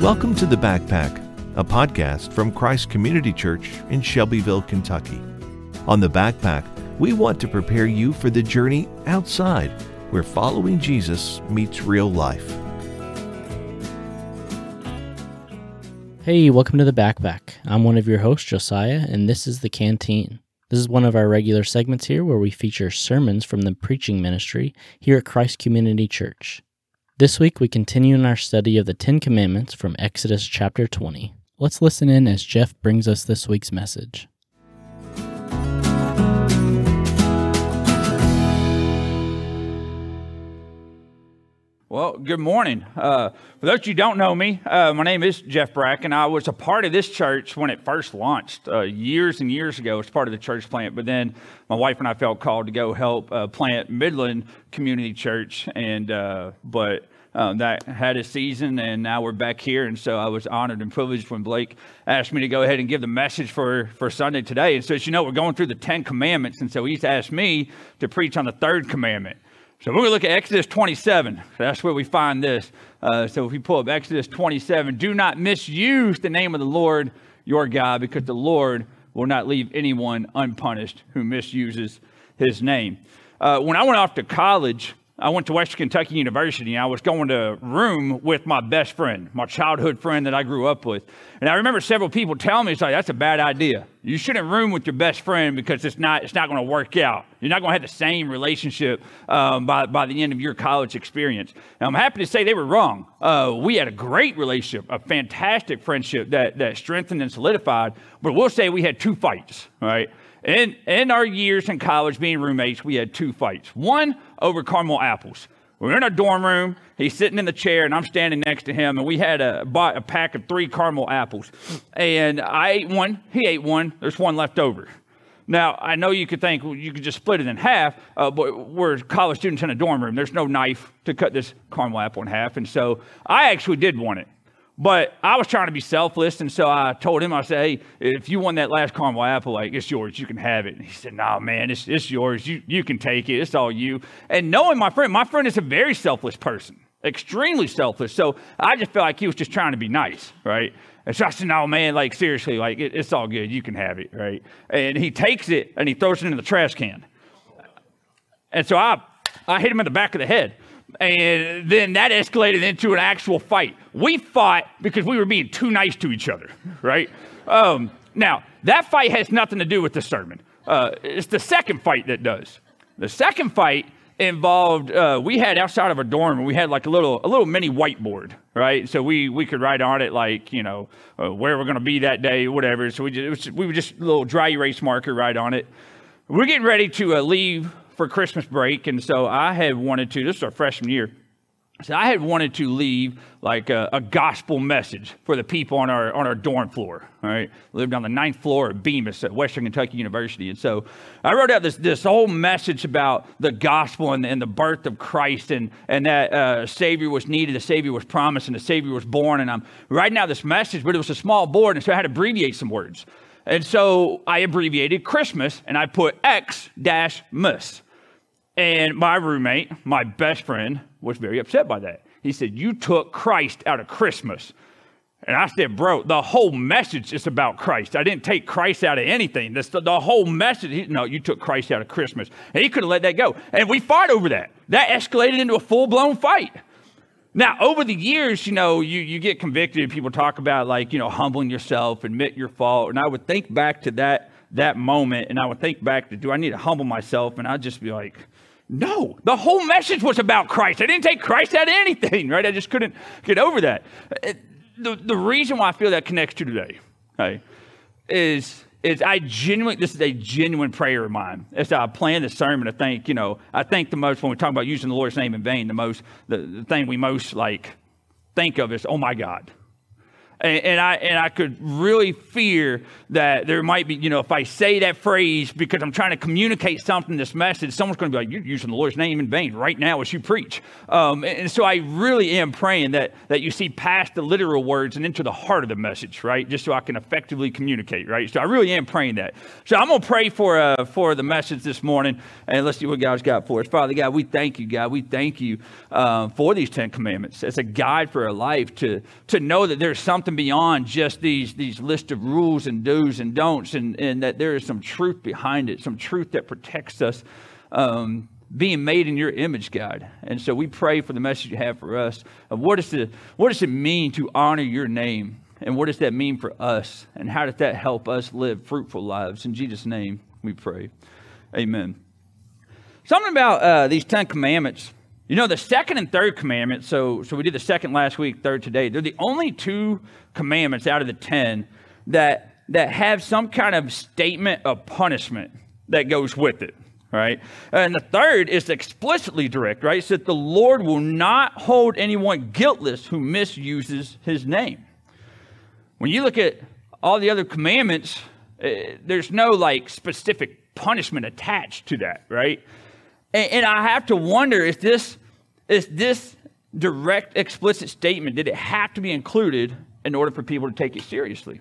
Welcome to The Backpack, a podcast from Christ Community Church in Shelbyville, Kentucky. On The Backpack, we want to prepare you for the journey outside where following Jesus meets real life. Hey, welcome to The Backpack. I'm one of your hosts, Josiah, and this is The Canteen. This is one of our regular segments here where we feature sermons from the preaching ministry here at Christ Community Church. This week, we continue in our study of the Ten Commandments from Exodus chapter 20. Let's listen in as Jeff brings us this week's message. Well, good morning. Uh, for those you who don't know me, uh, my name is Jeff Bracken. I was a part of this church when it first launched uh, years and years ago as part of the church plant. But then my wife and I felt called to go help uh, plant Midland Community Church, and uh, but um, that had a season, and now we're back here. And so I was honored and privileged when Blake asked me to go ahead and give the message for, for Sunday today. And so, as you know, we're going through the Ten Commandments. And so he's asked me to preach on the third commandment. So we're going to look at Exodus 27. That's where we find this. Uh, so if we pull up Exodus 27, do not misuse the name of the Lord your God, because the Lord will not leave anyone unpunished who misuses his name. Uh, when I went off to college, I went to Western Kentucky University and I was going to room with my best friend, my childhood friend that I grew up with. And I remember several people telling me, it's like, that's a bad idea. You shouldn't room with your best friend because it's not, it's not going to work out. You're not going to have the same relationship um, by, by the end of your college experience. And I'm happy to say they were wrong. Uh, we had a great relationship, a fantastic friendship that, that strengthened and solidified. But we'll say we had two fights, right? In, in our years in college being roommates, we had two fights. One over caramel apples. We were in our dorm room. He's sitting in the chair, and I'm standing next to him. And we had a, bought a pack of three caramel apples. And I ate one. He ate one. There's one left over. Now, I know you could think well, you could just split it in half, uh, but we're college students in a dorm room. There's no knife to cut this caramel apple in half. And so I actually did want it. But I was trying to be selfless, and so I told him, I said, hey, if you won that last caramel apple, like, it's yours. You can have it. And he said, no, man, it's, it's yours. You, you can take it. It's all you. And knowing my friend, my friend is a very selfless person, extremely selfless. So I just felt like he was just trying to be nice, right? And so I said, no, man, like, seriously, like, it, it's all good. You can have it, right? And he takes it and he throws it in the trash can. And so I, I hit him in the back of the head. And then that escalated into an actual fight. We fought because we were being too nice to each other, right? Um, now, that fight has nothing to do with the sermon. Uh, it's the second fight that does. The second fight involved uh, we had outside of a dorm we had like a little a little mini whiteboard right so we we could write on it like you know uh, where we're going to be that day whatever so we just was, we were just a little dry erase marker right on it we're getting ready to uh, leave for Christmas break, and so I had wanted to. This is our freshman year. So I had wanted to leave like a, a, gospel message for the people on our on our dorm floor. All right, lived on the ninth floor at Bemis at Western Kentucky University, and so I wrote out this this whole message about the gospel and, and the birth of Christ, and and that uh, Savior was needed, the Savior was promised, and the Savior was born. And I'm writing out this message, but it was a small board, and so I had to abbreviate some words. And so I abbreviated Christmas, and I put X dash Mus. And my roommate, my best friend, was very upset by that. He said, You took Christ out of Christmas. And I said, Bro, the whole message is about Christ. I didn't take Christ out of anything. The, the whole message, he, no, you took Christ out of Christmas. And he could have let that go. And we fought over that. That escalated into a full blown fight. Now, over the years, you know, you, you get convicted. People talk about, like, you know, humbling yourself, admit your fault. And I would think back to that, that moment, and I would think back to, do I need to humble myself? And I'd just be like, no, the whole message was about Christ. I didn't take Christ out of anything, right? I just couldn't get over that. The, the reason why I feel that connects to today right, is, is I genuinely, this is a genuine prayer of mine. As I plan the sermon, I think, you know, I think the most, when we talk about using the Lord's name in vain, the most, the, the thing we most like think of is, oh my God. And, and, I and I could really fear that there might be, you know, if I say that phrase because I'm trying to communicate something, this message, someone's going to be like, "You're using the Lord's name in vain right now as you preach." Um, and, and, so I really am praying that that you see past the literal words and into the heart of the message, right? Just so I can effectively communicate, right? So I really am praying that. So I'm going to pray for uh, for the message this morning, and let's see what God's got for us. Father God, we thank you, God. We thank you uh, for these Ten Commandments as a guide for our life to to know that there's something something beyond just these, these list of rules and do's and don'ts, and, and that there is some truth behind it, some truth that protects us um, being made in your image, God. And so we pray for the message you have for us of what, is the, what does it mean to honor your name? And what does that mean for us? And how does that help us live fruitful lives? In Jesus' name we pray. Amen. Something about uh, these Ten Commandments you know, the second and third commandment, so, so we did the second last week, third today, they're the only two commandments out of the ten that, that have some kind of statement of punishment that goes with it, right? And the third is explicitly direct, right? It says the Lord will not hold anyone guiltless who misuses his name. When you look at all the other commandments, uh, there's no like specific punishment attached to that, right? And I have to wonder if this is this direct, explicit statement, did it have to be included in order for people to take it seriously?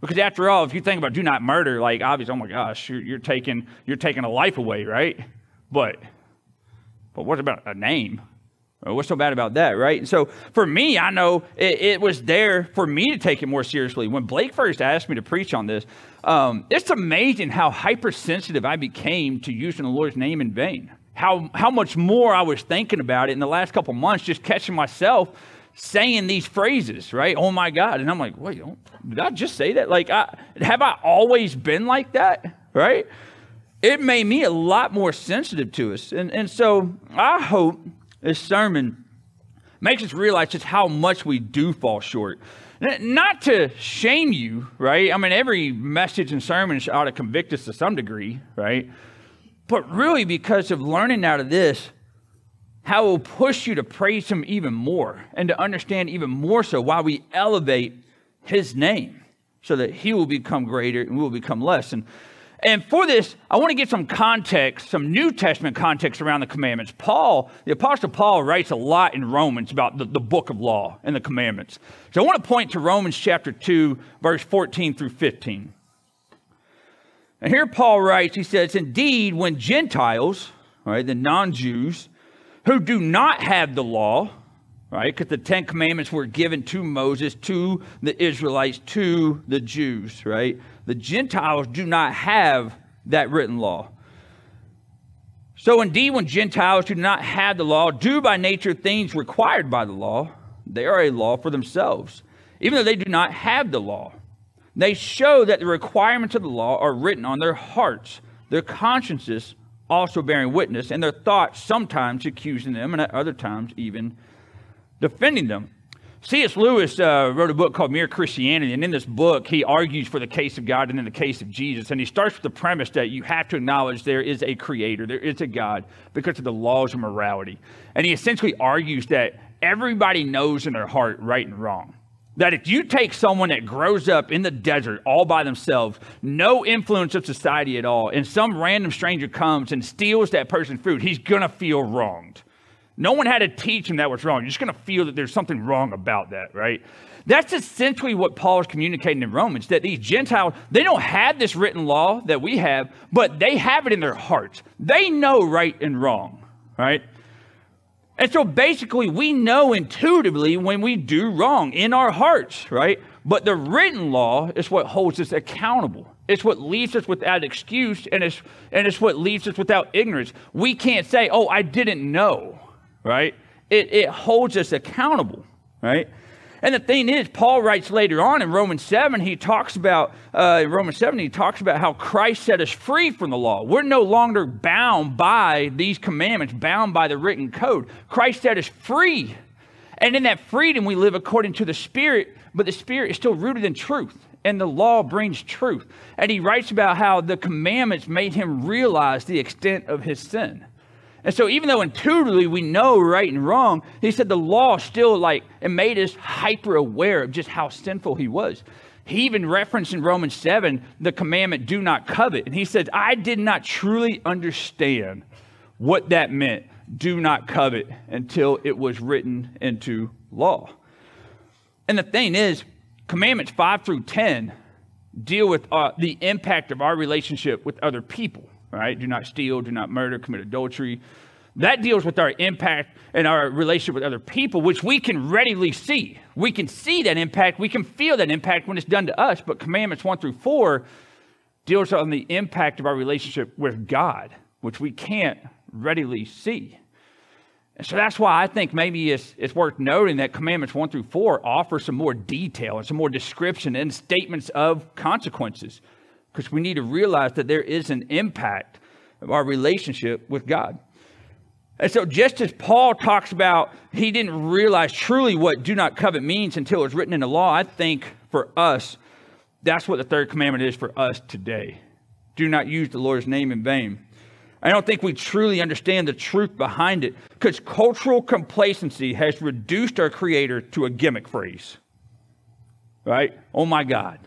Because after all, if you think about do not murder, like obviously, oh my gosh, you're, you're taking you're taking a life away, right? But but what about a name? What's so bad about that, right? And so for me, I know it, it, was there for me to take it more seriously. When Blake first asked me to preach on this, um, it's amazing how hypersensitive I became to using the Lord's name in vain how, how much more I was thinking about it in the last couple months, just catching myself saying these phrases, right? Oh my God. And I'm like, wait, oh, did I just say that? Like, I, have I always been like that, right? It made me a lot more sensitive to us. And, and so I hope this sermon makes us realize just how much we do fall short. Not to shame you, right? I mean, every message and sermon ought to convict us to some degree, right? But really because of learning out of this how it will push you to praise him even more and to understand even more so why we elevate his name so that he will become greater and we will become less. And, and for this, I want to get some context, some New Testament context around the commandments. Paul, the Apostle Paul, writes a lot in Romans about the, the book of law and the commandments. So I want to point to Romans chapter 2, verse 14 through 15. And here Paul writes, he says, Indeed, when Gentiles, right, the non Jews, who do not have the law, right, because the Ten Commandments were given to Moses, to the Israelites, to the Jews, right? The Gentiles do not have that written law. So, indeed, when Gentiles who do not have the law do by nature things required by the law, they are a law for themselves, even though they do not have the law. They show that the requirements of the law are written on their hearts, their consciences also bearing witness, and their thoughts sometimes accusing them, and at other times even defending them. C.S. Lewis uh, wrote a book called Mere Christianity, and in this book, he argues for the case of God and in the case of Jesus. And he starts with the premise that you have to acknowledge there is a creator, there is a God, because of the laws of morality. And he essentially argues that everybody knows in their heart right and wrong. That if you take someone that grows up in the desert all by themselves, no influence of society at all, and some random stranger comes and steals that person's food, he's to feel wronged. No one had to teach him that was wrong. You're just to feel that there's something wrong about that, right? That's essentially what Paul is communicating in Romans that these Gentiles, they don't have this written law that we have, but they have it in their hearts. They know right and wrong, right? And so basically, we know intuitively when we do wrong in our hearts, right? But the written law is what holds us accountable. It's what leaves us without excuse, and it's, and it's what leaves us without ignorance. We can't say, oh, I didn't know, right? It, it holds us accountable, right? And the thing is, Paul writes later on in Romans 7, he talks about, uh, Romans 7, he talks about how Christ set us free from the law. We're no longer bound by these commandments, bound by the written code. Christ set us free. And in that freedom, we live according to the Spirit, but the Spirit is still rooted in truth. And the law brings truth. And he writes about how the commandments made him realize the extent of his sin. And so even though intuitively we know right and wrong, he said the law still like it made us hyper aware of just how sinful he was. He even referenced in Romans 7 the commandment, do not covet. And he said, I did not truly understand what that meant, do not covet, until it was written into law. And the thing is, commandments 5 through 10 deal with uh, the impact of our relationship with other people, right? Do not steal, do not murder, commit adultery. That deals with our impact and our relationship with other people, which we can readily see. We can see that impact, we can feel that impact when it's done to us. But commandments 1 through 4 deals on the impact of our relationship with God, which we can't readily see. And so that's why I think maybe it's, it's worth noting that Commandments 1 through 4 offer some more detail and some more description and statements of consequences. Because we need to realize that there is an impact of our relationship with God. And so, just as Paul talks about, he didn't realize truly what do not covet means until it was written in the law, I think for us, that's what the third commandment is for us today. Do not use the Lord's name in vain. I don't think we truly understand the truth behind it because cultural complacency has reduced our Creator to a gimmick phrase. Right? Oh my God.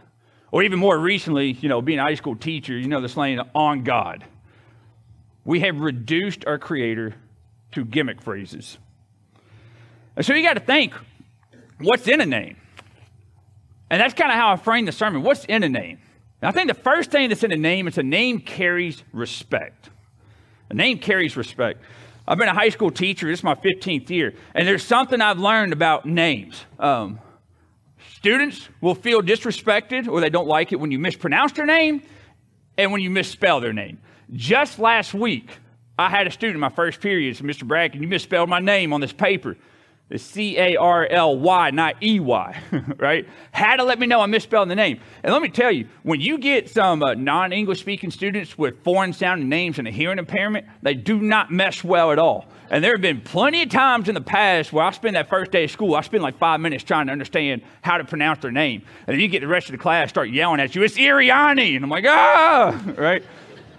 Or even more recently, you know, being a high school teacher, you know the slang on God. We have reduced our Creator to gimmick phrases. And so you got to think what's in a name? And that's kind of how I frame the sermon. What's in a name? And I think the first thing that's in a name is a name carries respect. A name carries respect. I've been a high school teacher. This is my 15th year. And there's something I've learned about names. Um, students will feel disrespected or they don't like it when you mispronounce their name and when you misspell their name. Just last week, I had a student in my first period, Mr. Bracken, you misspelled my name on this paper. It's C A R L Y, not E Y, right? Had to let me know I misspelled the name. And let me tell you, when you get some uh, non English speaking students with foreign sounding names and a hearing impairment, they do not mesh well at all. And there have been plenty of times in the past where I spend that first day of school, I spend like five minutes trying to understand how to pronounce their name. And then you get the rest of the class start yelling at you, it's Iriani. And I'm like, ah, right?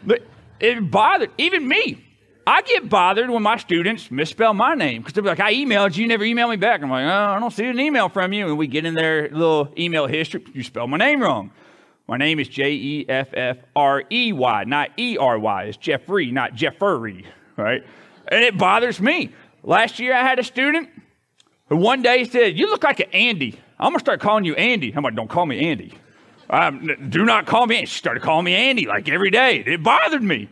But it bothered even me. I get bothered when my students misspell my name because they're like, I emailed you, you never emailed me back. I'm like, oh, I don't see an email from you. And we get in their little email history. You spell my name wrong. My name is J E F F R E Y, not E R Y. It's Jeffrey, not Jeffery, right? And it bothers me. Last year I had a student who one day said, You look like an Andy. I'm going to start calling you Andy. I'm like, Don't call me Andy. Um, do not call me. She started calling me Andy like every day. It bothered me.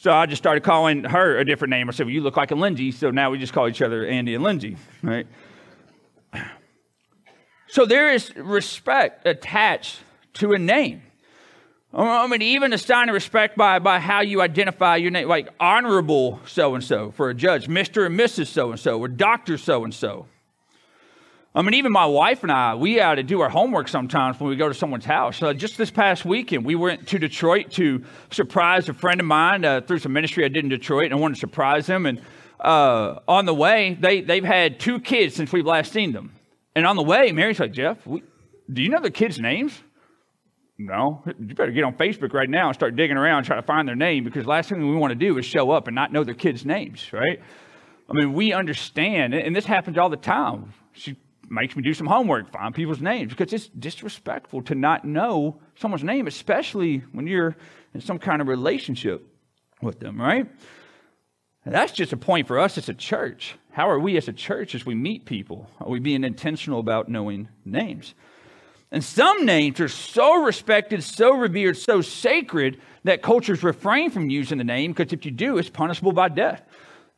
So I just started calling her a different name. I said, Well, you look like a Lindsay. So now we just call each other Andy and Lindsay, right? So there is respect attached to a name. I mean, even a sign of respect by, by how you identify your name, like honorable so and so for a judge, Mr. and Mrs. so and so, or Dr. so and so. I mean, even my wife and I, we had to do our homework sometimes when we go to someone's house. Uh, just this past weekend, we went to Detroit to surprise a friend of mine uh, through some ministry I did in Detroit, and I wanted to surprise him. And uh, on the way, they, they've had two kids since we've last seen them. And on the way, Mary's like, Jeff, we, do you know the kids' names? No. You better get on Facebook right now and start digging around and try to find their name because last thing we want to do is show up and not know their kids' names, right? I mean, we understand, and this happens all the time. She makes me do some homework, find people's names, because it's disrespectful to not know someone's name, especially when you're in some kind of relationship with them, right? And that's just a point for us as a church. How are we as a church as we meet people? Are we being intentional about knowing names? And some names are so respected, so revered, so sacred that cultures refrain from using the name because if you do, it's punishable by death.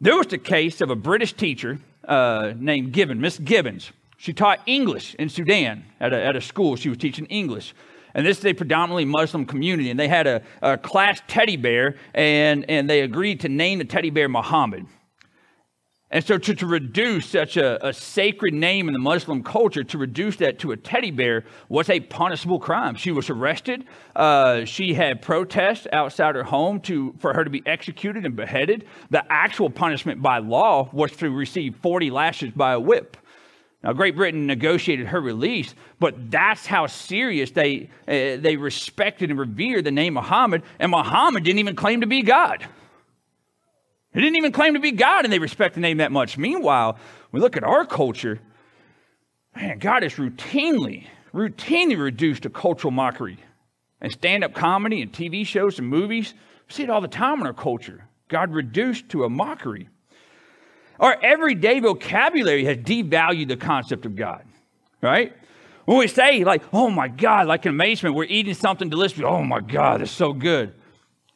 There was the case of a British teacher uh, named Gibbon, Miss Gibbons. She taught English in Sudan at a, at a school. She was teaching English. And this is a predominantly Muslim community. And they had a, a class teddy bear, and, and they agreed to name the teddy bear Muhammad. And so, to, to reduce such a, a, sacred name in the Muslim culture, to reduce that to a teddy bear was a punishable crime. She was arrested. Uh, she had protests outside her home to, for her to be executed and beheaded. The actual punishment by law was to receive 40 lashes by a whip. Now, Great Britain negotiated her release, but that's how serious they, uh, they respected and revered the name Muhammad, and Muhammad didn't even claim to be God. He didn't even claim to be God, and they respect the name that much. Meanwhile, we look at our culture, man, God is routinely, routinely reduced to cultural mockery and stand up comedy and TV shows and movies. We see it all the time in our culture. God reduced to a mockery. Our everyday vocabulary has devalued the concept of God, right? When we say, like, oh my God, like in amazement, we're eating something delicious, oh my God, it's so good.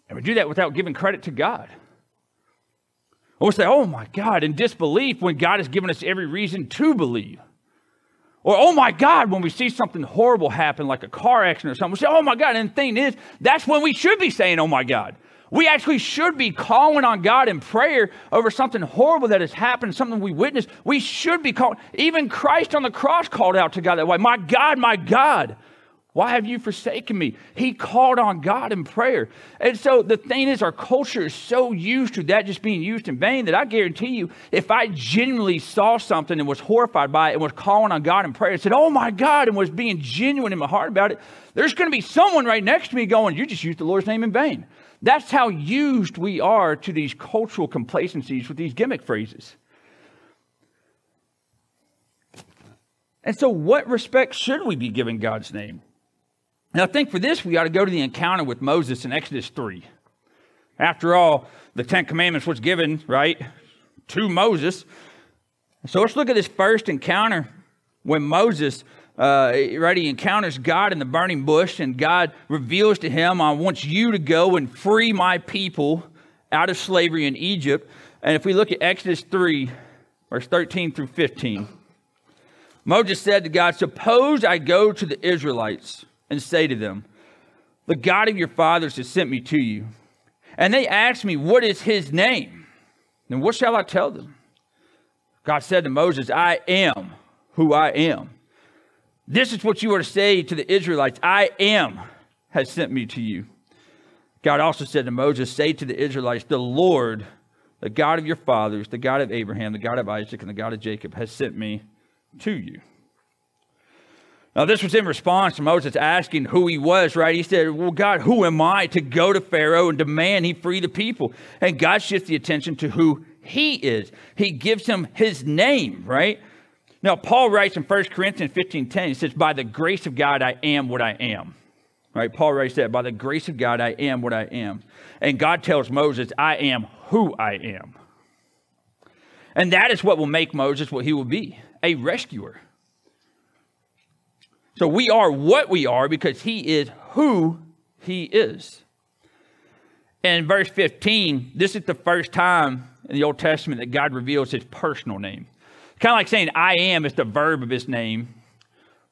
And we do that without giving credit to God. Or we say, oh my God, in disbelief when God has given us every reason to believe. Or, oh my God, when we see something horrible happen, like a car accident or something, we say, oh my God. And the thing is, that's when we should be saying, oh my God. We actually should be calling on God in prayer over something horrible that has happened, something we witnessed. We should be calling. Even Christ on the cross called out to God that way My God, my God, why have you forsaken me? He called on God in prayer. And so the thing is, our culture is so used to that just being used in vain that I guarantee you, if I genuinely saw something and was horrified by it and was calling on God in prayer and said, Oh my God, and was being genuine in my heart about it, there's going to be someone right next to me going, You just used the Lord's name in vain. That's how used we are to these cultural complacencies with these gimmick phrases. And so, what respect should we be giving God's name? Now, I think for this, we ought to go to the encounter with Moses in Exodus 3. After all, the Ten Commandments was given, right, to Moses. So let's look at this first encounter when Moses, uh, right, he encounters God in the burning bush, and God reveals to him, I want you to go and free my people out of slavery in Egypt. And if we look at Exodus 3, verse 13 through 15, Moses said to God, Suppose I go to the Israelites and say to them, The God of your fathers has sent me to you. And they asked me, What is his name? And what shall I tell them? God said to Moses, I am who I am. This is what you are to say to the Israelites I am has sent me to you. God also said to Moses, Say to the Israelites, The Lord, the God of your fathers, the God of Abraham, the God of Isaac, and the God of Jacob, has sent me to you. Now, this was in response to Moses asking who he was, right? He said, Well, God, who am I to go to Pharaoh and demand he free the people? And God shifts the attention to who he is. He gives him his name, right? Now, Paul writes in 1 Corinthians 15 10, he says, By the grace of God, I am what I am. Right? Paul writes that, By the grace of God, I am what I am. And God tells Moses, I am who I am. And that is what will make Moses what he will be a rescuer. So we are what we are because he is who he is. And verse 15, this is the first time in the Old Testament that God reveals his personal name. Kind of like saying, I am is the verb of his name.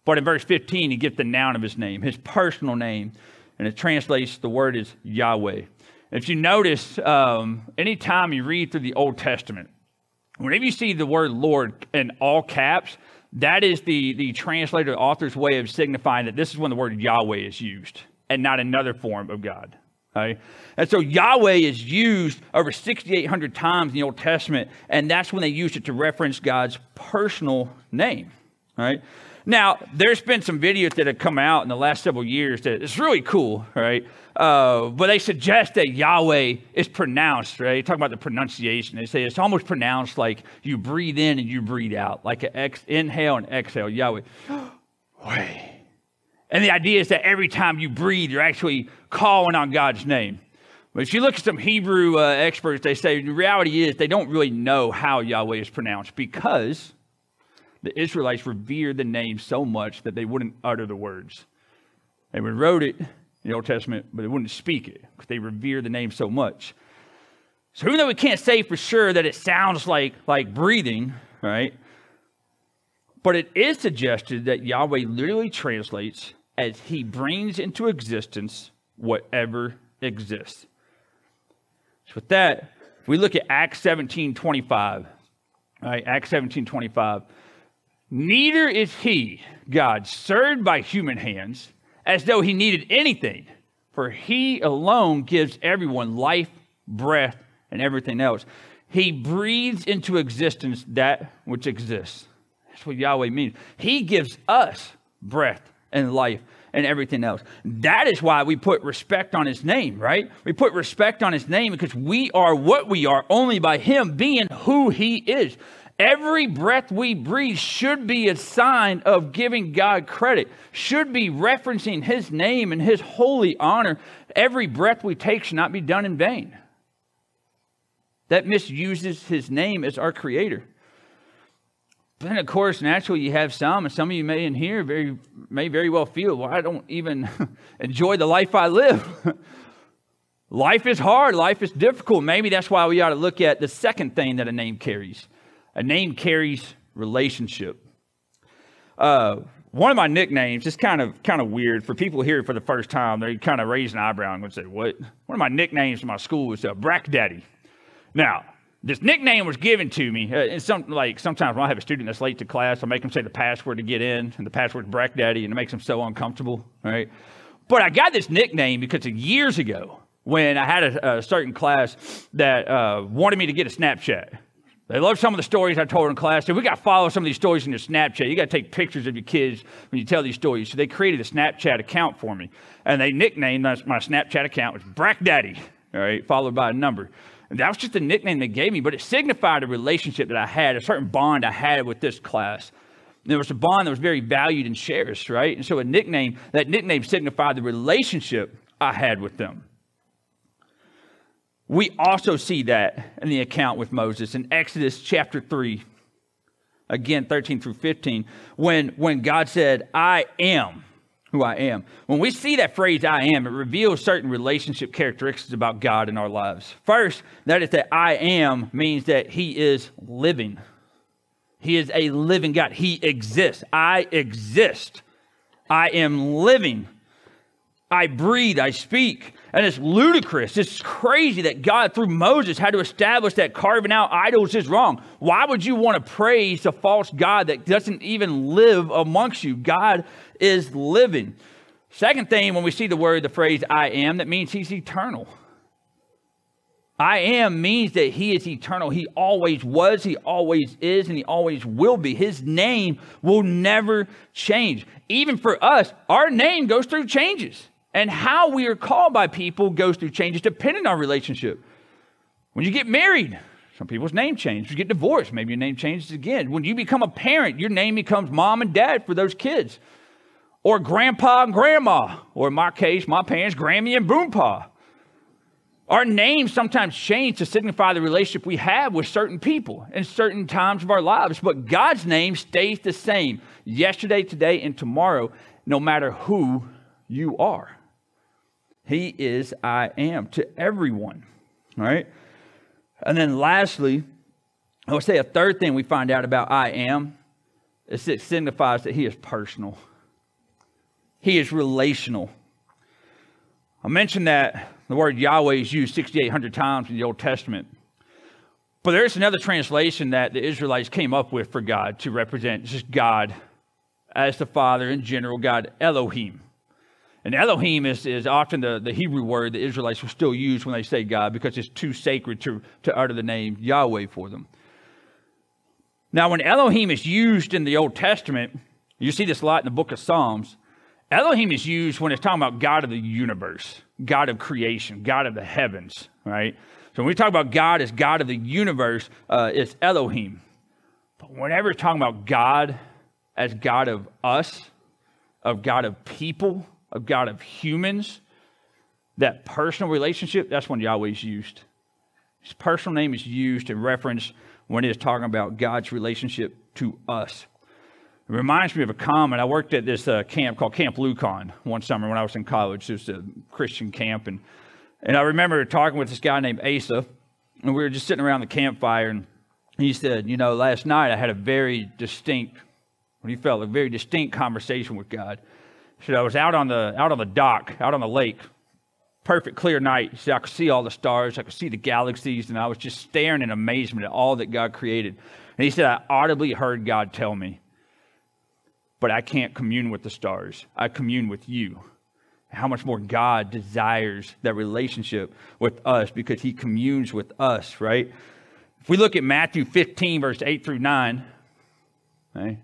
But in verse 15, he gets the noun of his name, his personal name. And it translates, the word is Yahweh. If you notice, um, anytime you read through the Old Testament, whenever you see the word Lord in all caps, that is the, the translator, author's way of signifying that this is when the word Yahweh is used and not another form of God. Okay? And so Yahweh is used over 6,800 times in the Old Testament, and that's when they used it to reference God's personal name. Right? Now, there's been some videos that have come out in the last several years that it's really cool, right? Uh, but they suggest that Yahweh is pronounced, right? Talk about the pronunciation. They say it's almost pronounced like you breathe in and you breathe out, like an ex- inhale and exhale, Yahweh. Way. And the idea is that every time you breathe, you're actually calling on God's name. But if you look at some Hebrew uh, experts, they say the reality is they don't really know how Yahweh is pronounced because the Israelites revered the name so much that they wouldn't utter the words. They would wrote it in the Old Testament, but they wouldn't speak it because they revered the name so much. So even though we can't say for sure that it sounds like, like breathing, right? But it is suggested that Yahweh literally translates as he brings into existence whatever exists. So with that, we look at Acts 17 25, right, Acts 17 25, Neither is he, God, served by human hands as though he needed anything, for he alone gives everyone life, breath, and everything else. He breathes into existence that which exists. That's what Yahweh means. He gives us breath and life and everything else. That is why we put respect on his name, right? We put respect on his name because we are what we are only by him being who he is. Every breath we breathe should be a sign of giving God credit, should be referencing His name and His holy honor. Every breath we take should not be done in vain. That misuses His name as our Creator. Then, of course, naturally, you have some, and some of you may in here very, may very well feel, well, I don't even enjoy the life I live. life is hard, life is difficult. Maybe that's why we ought to look at the second thing that a name carries a name carries relationship. Uh, one of my nicknames is kind of kind of weird for people here for the first time. They kind of raise an eyebrow and say, "What?" One of my nicknames in my school was uh, Brack Daddy. Now, this nickname was given to me. Uh, some like sometimes when I have a student that's late to class, I make them say the password to get in, and the password is Brack Daddy, and it makes them so uncomfortable, right? But I got this nickname because of years ago when I had a, a certain class that uh, wanted me to get a Snapchat. They love some of the stories I told in class. We got to follow some of these stories in your Snapchat. You got to take pictures of your kids when you tell these stories. So they created a Snapchat account for me, and they nicknamed my, my Snapchat account was Brack Daddy. All right, followed by a number. That was just a nickname they gave me, but it signified a relationship that I had, a certain bond I had with this class. There was a bond that was very valued and cherished, right? And so a nickname, that nickname signified the relationship I had with them. We also see that in the account with Moses in Exodus chapter 3, again 13 through 15, when, when God said, I am who I am. When we see that phrase, I am, it reveals certain relationship characteristics about God in our lives. First, that is that I am means that He is living. He is a living God. He exists. I exist. I am living. I breathe. I speak. And it's ludicrous. It's crazy that God, through Moses, had to establish that carving out idols is wrong. Why would you want to praise a false God that doesn't even live amongst you? God is living. Second thing, when we see the word, the phrase I am, that means he's eternal. I am means that he is eternal. He always was, he always is, and he always will be. His name will never change. Even for us, our name goes through changes. And how we are called by people goes through changes depending on our relationship. When you get married, some people's name change. You get divorced, maybe your name changes again. When you become a parent, your name becomes mom and dad for those kids. Or grandpa and grandma. Or in my case, my parents, Grammy and Boompa. Our names sometimes change to signify the relationship we have with certain people in certain times of our lives, but God's name stays the same yesterday, today, and tomorrow, no matter who you are. He is I am to everyone. right? And then lastly, I would say a third thing we find out about I am is it signifies that he is personal. He is relational. I mentioned that the word Yahweh is used 6,800 times in the Old Testament. But there's another translation that the Israelites came up with for God to represent just God as the Father in general, God Elohim. And Elohim is, is often the, the Hebrew word the Israelites will still use when they say God because it's too sacred to, to utter the name Yahweh for them. Now, when Elohim is used in the Old Testament, you see this a lot in the book of Psalms. Elohim is used when it's talking about God of the universe, God of creation, God of the heavens, right? So when we talk about God as God of the universe, uh, it's Elohim. But whenever we're talking about God as God of us, of God of people, of God of humans, that personal relationship, that's when Yahweh is used. His personal name is used in reference when it is talking about God's relationship to us. It reminds me of a comment. I worked at this uh, camp called Camp Loucon one summer when I was in college. It was a Christian camp. And, and I remember talking with this guy named Asa, and we were just sitting around the campfire, and he said, You know, last night I had a very distinct, what he felt, a very distinct conversation with God. So I was out on the out on the dock, out on the lake, perfect clear night. So I could see all the stars, I could see the galaxies, and I was just staring in amazement at all that God created. And he said, I audibly heard God tell me, but I can't commune with the stars. I commune with you. How much more God desires that relationship with us because he communes with us, right? If we look at Matthew 15, verse 8 through 9, okay?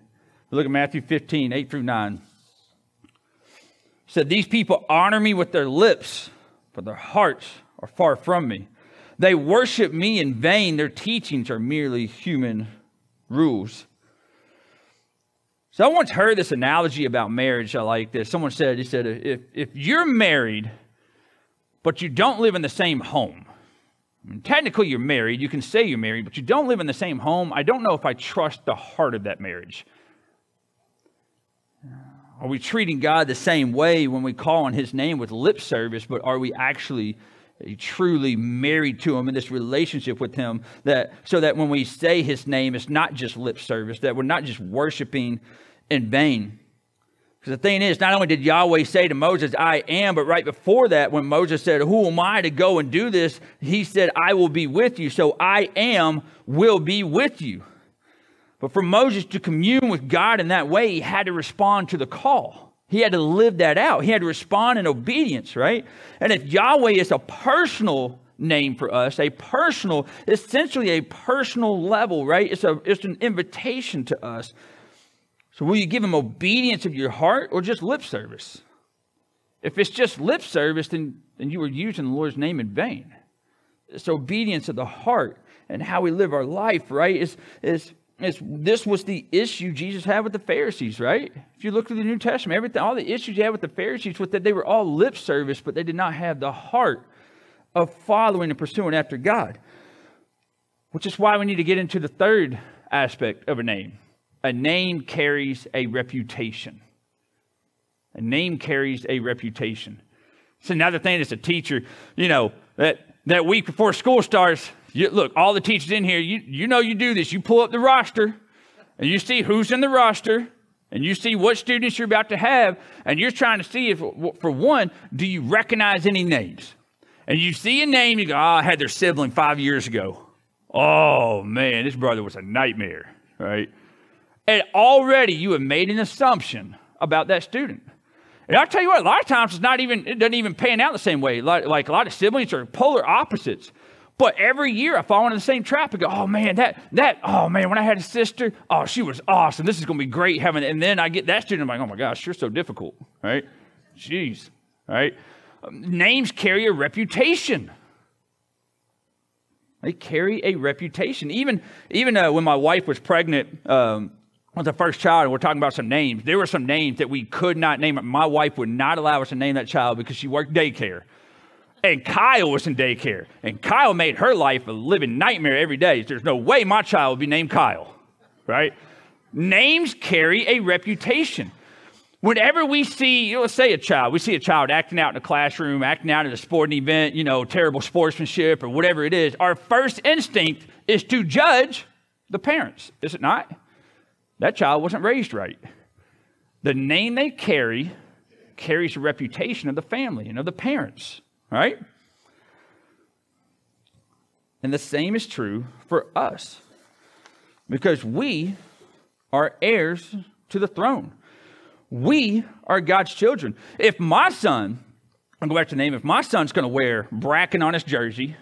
We look at Matthew 15, 8 through 9. said, These people honor me with their lips, but their hearts are far from me. They worship me in vain. Their teachings are merely human rules. So I once heard this analogy about marriage. I like this. Someone said, he said, if, if you're married, but you don't live in the same home, technically you're married, you can say you're married, but you don't live in the same home, I don't know if I trust the heart of that marriage. Are we treating God the same way when we call on his name with lip service, but are we actually truly married to him in this relationship with him that so that when we say his name it's not just lip service that we're not just worshiping in vain because the thing is not only did yahweh say to moses i am but right before that when moses said who am i to go and do this he said i will be with you so i am will be with you but for moses to commune with god in that way he had to respond to the call he had to live that out. He had to respond in obedience, right? And if Yahweh is a personal name for us, a personal, essentially a personal level, right? It's, a, it's an invitation to us. So will you give him obedience of your heart or just lip service? If it's just lip service, then, then you are using the Lord's name in vain. It's obedience of the heart and how we live our life, right? Is is it's, this was the issue Jesus had with the Pharisees, right? If you look through the New Testament, everything, all the issues he had with the Pharisees was that they were all lip service, but they did not have the heart of following and pursuing after God. Which is why we need to get into the third aspect of a name. A name carries a reputation. A name carries a reputation. So another thing as a teacher, you know, that, that week before school starts, you, look, all the teachers in here, you, you know you do this. You pull up the roster and you see who's in the roster and you see what students you're about to have, and you're trying to see if, for one, do you recognize any names? And you see a name, you go, oh, I had their sibling five years ago. Oh, man, this brother was a nightmare, right? And already you have made an assumption about that student. And I'll tell you what, a lot of times it's not even, it doesn't even pan out the same way. Like, like a lot of siblings are polar opposites. But every year I fall into the same trap and go, oh man, that, that, oh man, when I had a sister, oh, she was awesome. This is going to be great having. And then I get that student, I'm like, oh my gosh, you're so difficult, right? Jeez, right? Names carry a reputation. They carry a reputation. Even, even uh, when my wife was pregnant um, with the first child, and we're talking about some names, there were some names that we could not name. My wife would not allow us to name that child because she worked daycare. And Kyle was in daycare. And Kyle made her life a living nightmare every day. There's no way my child would be named Kyle, right? Names carry a reputation. Whenever we see, you know, let's say a child, we see a child acting out in a classroom, acting out at a sporting event, you know, terrible sportsmanship or whatever it is, our first instinct is to judge the parents, is it not? That child wasn't raised right. The name they carry carries the reputation of the family and of the parents right? And the same is true for us because we are heirs to the throne. We are God's children. If my son, I'll go back to the name, if my son's going to wear Bracken on his jersey,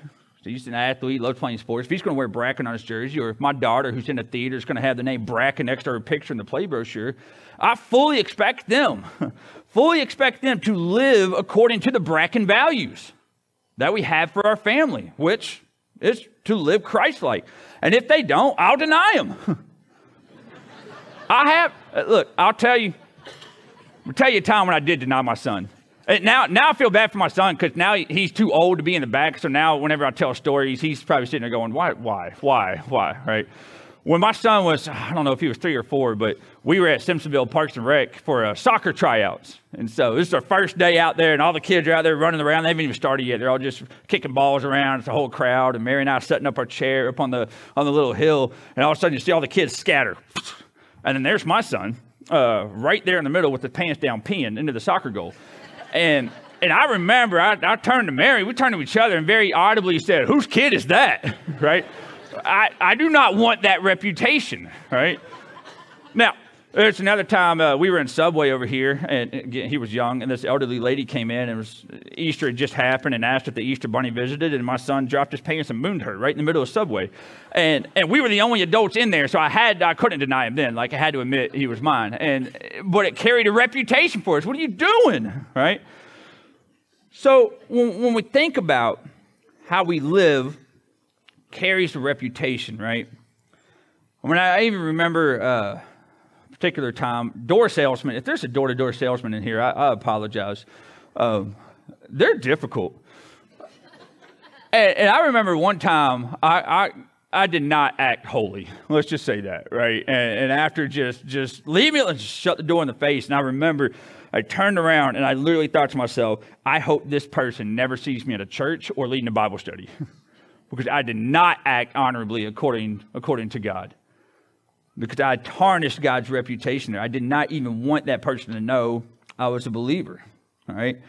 he's an athlete, loves playing sports, if he's going to wear Bracken on his jersey, or if my daughter who's in the theater is going to have the name Bracken next to her picture in the play brochure, I fully expect them fully expect them to live according to the Bracken values that we have for our family, which is to live Christ like. And if they don't, I'll deny them. I have, look, I'll tell you, I'll tell you a time when I did deny my son. And now, now I feel bad for my son because now he's too old to be in the back. So now, whenever I tell stories, he's probably sitting there going, "Why, why, why, why?" Right? when my son was, I don't know if he was three or four, but we were at Simpsonville Parks and Rec for uh, soccer tryouts. And so this is our first day out there, and all the kids are out there running around. They haven't even started yet. They're all just kicking balls around. It's a whole crowd. And Mary and I are setting up our chair up on the, on the little hill. And all of a sudden, you see all the kids scatter. And then there's my son uh, right there in the middle with the pants down peeing into the soccer goal. And and I remember I, I turned to Mary, we turned to each other and very audibly said, Whose kid is that? right? I, I do not want that reputation, right? Now, There's another time uh, we were in Subway over here, and again, he was young, and this elderly lady came in, and was Easter had just happened, and asked if the Easter Bunny visited, and my son dropped his pants and mooned her right in the middle of Subway, and and we were the only adults in there, so I had I couldn't deny him then, like I had to admit he was mine, and but it carried a reputation for us. What are you doing, right? So when, when we think about how we live, carries a reputation, right? I mean, I even remember. Uh, particular time, door salesmen, if there's a door to door salesman in here, I, I apologize. Um, they're difficult. and, and, I remember one time, I, I, I, did not act holy. Let's just say that, right? And, and after just, just leave me, let's shut the door in the face. And I remember I turned around and I literally thought to myself, I hope this person never sees me at a church or leading a Bible study. because I did not act honorably according, according to God because I tarnished God's reputation there. I did not even want that person to know I was a believer. All right?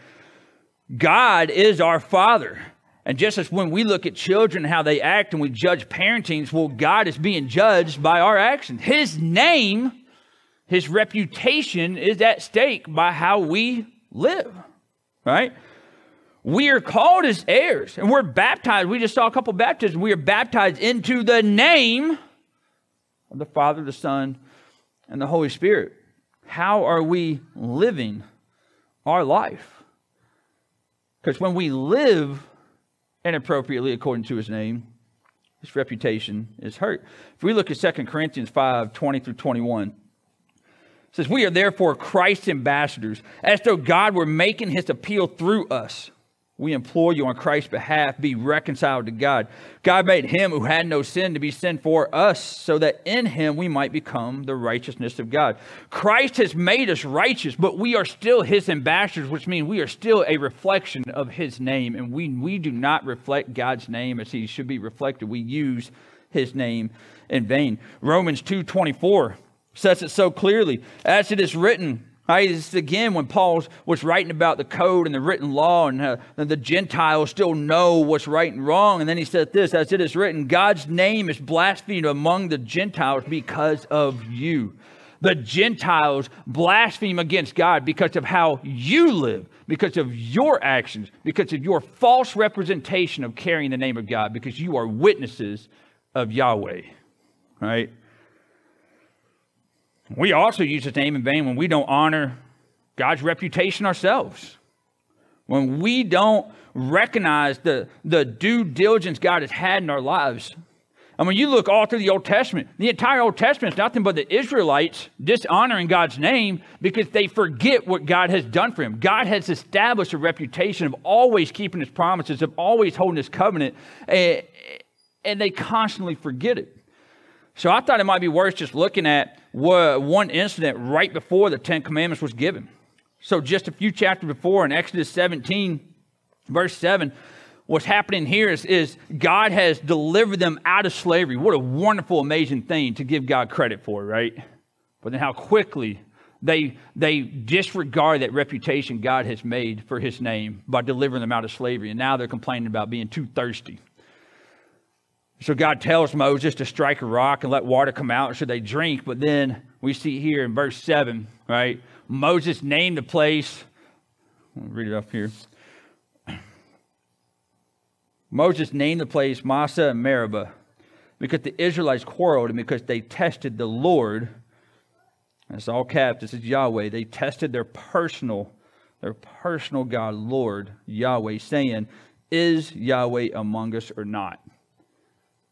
God is our Father. And just as when we look at children how they act and we judge parentings, well, God is being judged by our actions. His name, his reputation is at stake by how we live. Right? We are called as heirs and we're baptized. We just saw a couple baptisms. We are baptized into the name of the Father, the Son, and the Holy Spirit. How are we living our life? Because when we live inappropriately according to his name, his reputation is hurt. If we look at 2 Corinthians 5 20 through 21, it says, We are therefore Christ's ambassadors, as though God were making his appeal through us. We implore you on Christ's behalf, be reconciled to God. God made him who had no sin to be sin for us, so that in him we might become the righteousness of God. Christ has made us righteous, but we are still his ambassadors, which means we are still a reflection of his name. And we, we do not reflect God's name as he should be reflected. We use his name in vain. Romans 2.24 says it so clearly. As it is written, Right, this again when Paul was writing about the code and the written law, and, uh, and the Gentiles still know what's right and wrong. And then he said this as it is written, God's name is blasphemed among the Gentiles because of you. The Gentiles blaspheme against God because of how you live, because of your actions, because of your false representation of carrying the name of God, because you are witnesses of Yahweh. Right? We also use his name in vain when we don't honor God's reputation ourselves. When we don't recognize the, the due diligence God has had in our lives. And when you look all through the Old Testament, the entire Old Testament is nothing but the Israelites dishonoring God's name because they forget what God has done for them. God has established a reputation of always keeping his promises, of always holding his covenant, eh, eh, and they constantly forget it. So I thought it might be worth just looking at one incident right before the Ten Commandments was given. So just a few chapters before in Exodus 17, verse 7, what's happening here is, is God has delivered them out of slavery. What a wonderful, amazing thing to give God credit for, right? But then how quickly they, they disregard that reputation God has made for his name by delivering them out of slavery. And now they're complaining about being too thirsty. So God tells Moses to strike a rock and let water come out so they drink. But then we see here in verse 7, right? Moses named the place. Read it up here. Moses named the place Massah and Meribah because the Israelites quarreled and because they tested the Lord. That's all caps. This is Yahweh. They tested their personal, their personal God, Lord Yahweh, saying, "Is Yahweh among us or not?"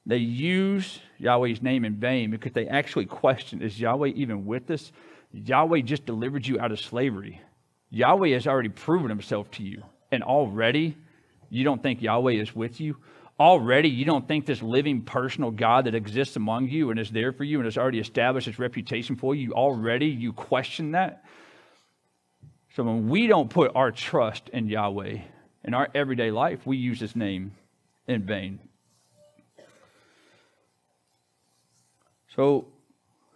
They use Yahweh's name in vain because they actually question is Yahweh even with us? Yahweh just delivered you out of slavery. Yahweh has already proven himself to you. And already, you don't think Yahweh is with you? Already, you don't think this living personal God that exists among you and is there for you and has already established his reputation for you, already you question that? So when we don't put our trust in Yahweh in our everyday life, we use his name in vain. So,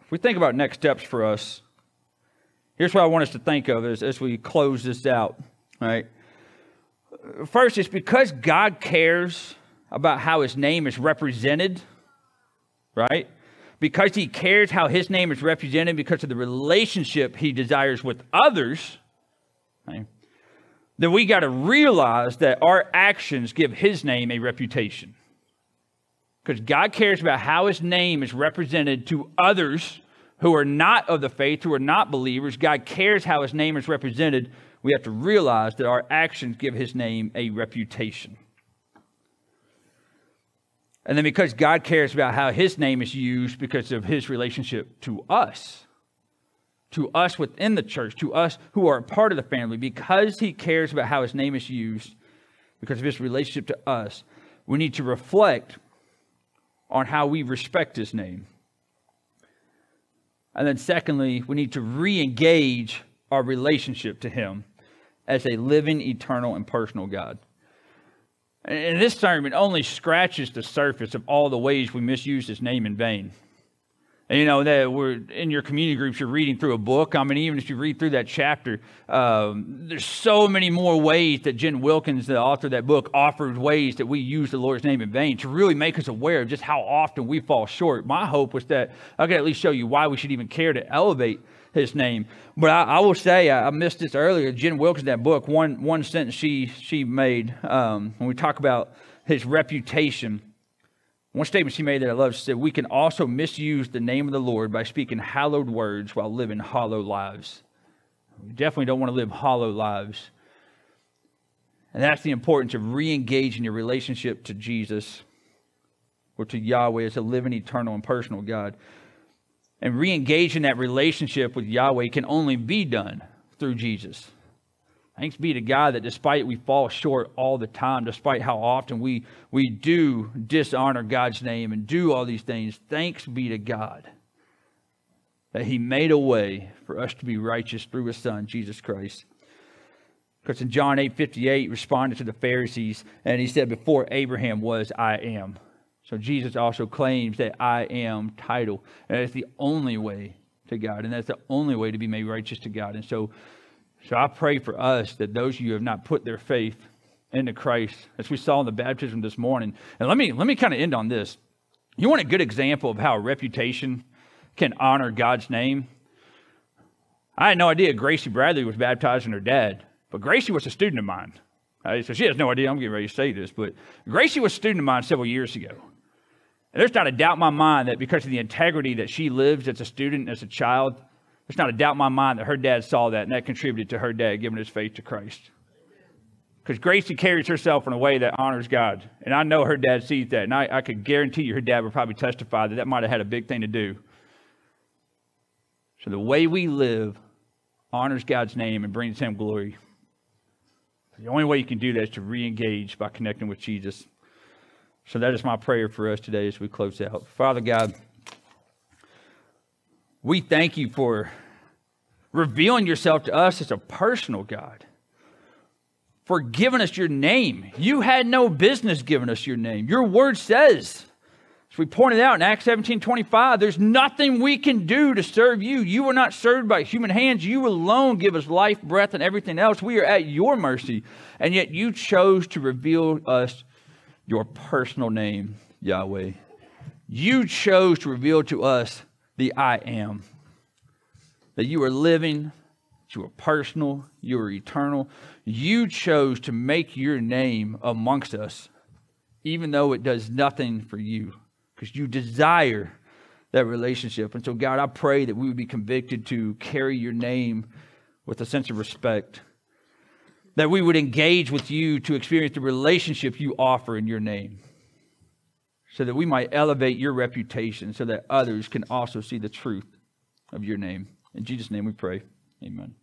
if we think about next steps for us, here's what I want us to think of as, as we close this out. Right? First, it's because God cares about how his name is represented, right? because he cares how his name is represented, because of the relationship he desires with others, okay, then we got to realize that our actions give his name a reputation. Because God cares about how his name is represented to others who are not of the faith, who are not believers. God cares how his name is represented. We have to realize that our actions give his name a reputation. And then because God cares about how his name is used because of his relationship to us, to us within the church, to us who are a part of the family, because he cares about how his name is used, because of his relationship to us, we need to reflect on how we respect his name. And then, secondly, we need to re engage our relationship to him as a living, eternal, and personal God. And this sermon only scratches the surface of all the ways we misuse his name in vain. You know that we're in your community groups. You're reading through a book. I mean, even if you read through that chapter, um, there's so many more ways that Jen Wilkins, the author of that book, offers ways that we use the Lord's name in vain to really make us aware of just how often we fall short. My hope was that I could at least show you why we should even care to elevate his name. But I, I will say, I, I, missed this earlier. Jen Wilkins, that book, one one sentence she she made um, when we talk about his reputation one statement she made that I love, she said, We can also misuse the name of the Lord by speaking hallowed words while living hollow lives. We definitely don't want to live hollow lives. And that's the importance of re engaging your relationship to Jesus or to Yahweh as a living, eternal, and personal God. And re engaging that relationship with Yahweh can only be done through Jesus. Thanks be to God that despite we fall short all the time, despite how often we, we do dishonor God's name and do all these things, thanks be to God that He made a way for us to be righteous through His Son, Jesus Christ. Because in John 8 58, responded to the Pharisees, and He said, Before Abraham was, I am. So Jesus also claims that I am title. And that's the only way to God, and that's the only way to be made righteous to God. And so so I pray for us that those of you who have not put their faith into Christ, as we saw in the baptism this morning. And let me let me kind of end on this. You want a good example of how reputation can honor God's name? I had no idea Gracie Bradley was baptizing her dad, but Gracie was a student of mine. Right? So she has no idea I'm getting ready to say this, but Gracie was a student of mine several years ago. And there's not a doubt in my mind that because of the integrity that she lives as a student, as a child, there's not a doubt in my mind that her dad saw that and that contributed to her dad giving his faith to Christ. Because Gracie carries herself in a way that honors God. And I know her dad sees that. And I, I could guarantee you her dad would probably testify that that might have had a big thing to do. So the way we live honors God's name and brings him glory. The only way you can do that is to re engage by connecting with Jesus. So that is my prayer for us today as we close out. Father God, we thank you for revealing yourself to us as a personal God, for giving us your name. You had no business giving us your name. Your word says, as we pointed out in Acts 17 25, there's nothing we can do to serve you. You are not served by human hands. You alone give us life, breath, and everything else. We are at your mercy. And yet you chose to reveal us your personal name, Yahweh. You chose to reveal to us the I am. That you are living, you are personal, you are eternal. You chose to make your name amongst us, even though it does nothing for you, because you desire that relationship. And so, God, I pray that we would be convicted to carry your name with a sense of respect, that we would engage with you to experience the relationship you offer in your name so that we might elevate your reputation so that others can also see the truth of your name. In Jesus' name we pray. Amen.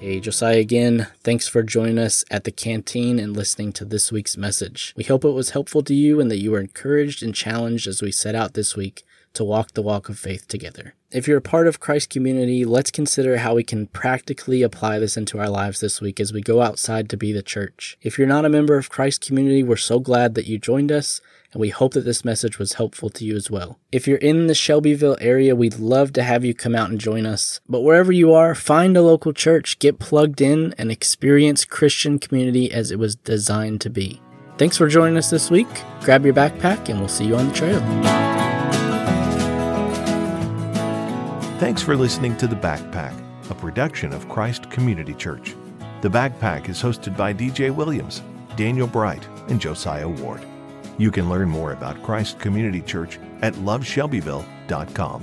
Hey, Josiah again. Thanks for joining us at the canteen and listening to this week's message. We hope it was helpful to you and that you were encouraged and challenged as we set out this week to walk the walk of faith together. If you're a part of Christ community, let's consider how we can practically apply this into our lives this week as we go outside to be the church. If you're not a member of Christ community, we're so glad that you joined us and we hope that this message was helpful to you as well. If you're in the Shelbyville area, we'd love to have you come out and join us. But wherever you are, find a local church, get plugged in, and experience Christian community as it was designed to be. Thanks for joining us this week. Grab your backpack, and we'll see you on the trail. Thanks for listening to The Backpack, a production of Christ Community Church. The Backpack is hosted by DJ Williams, Daniel Bright, and Josiah Ward. You can learn more about Christ Community Church at loveshelbyville.com.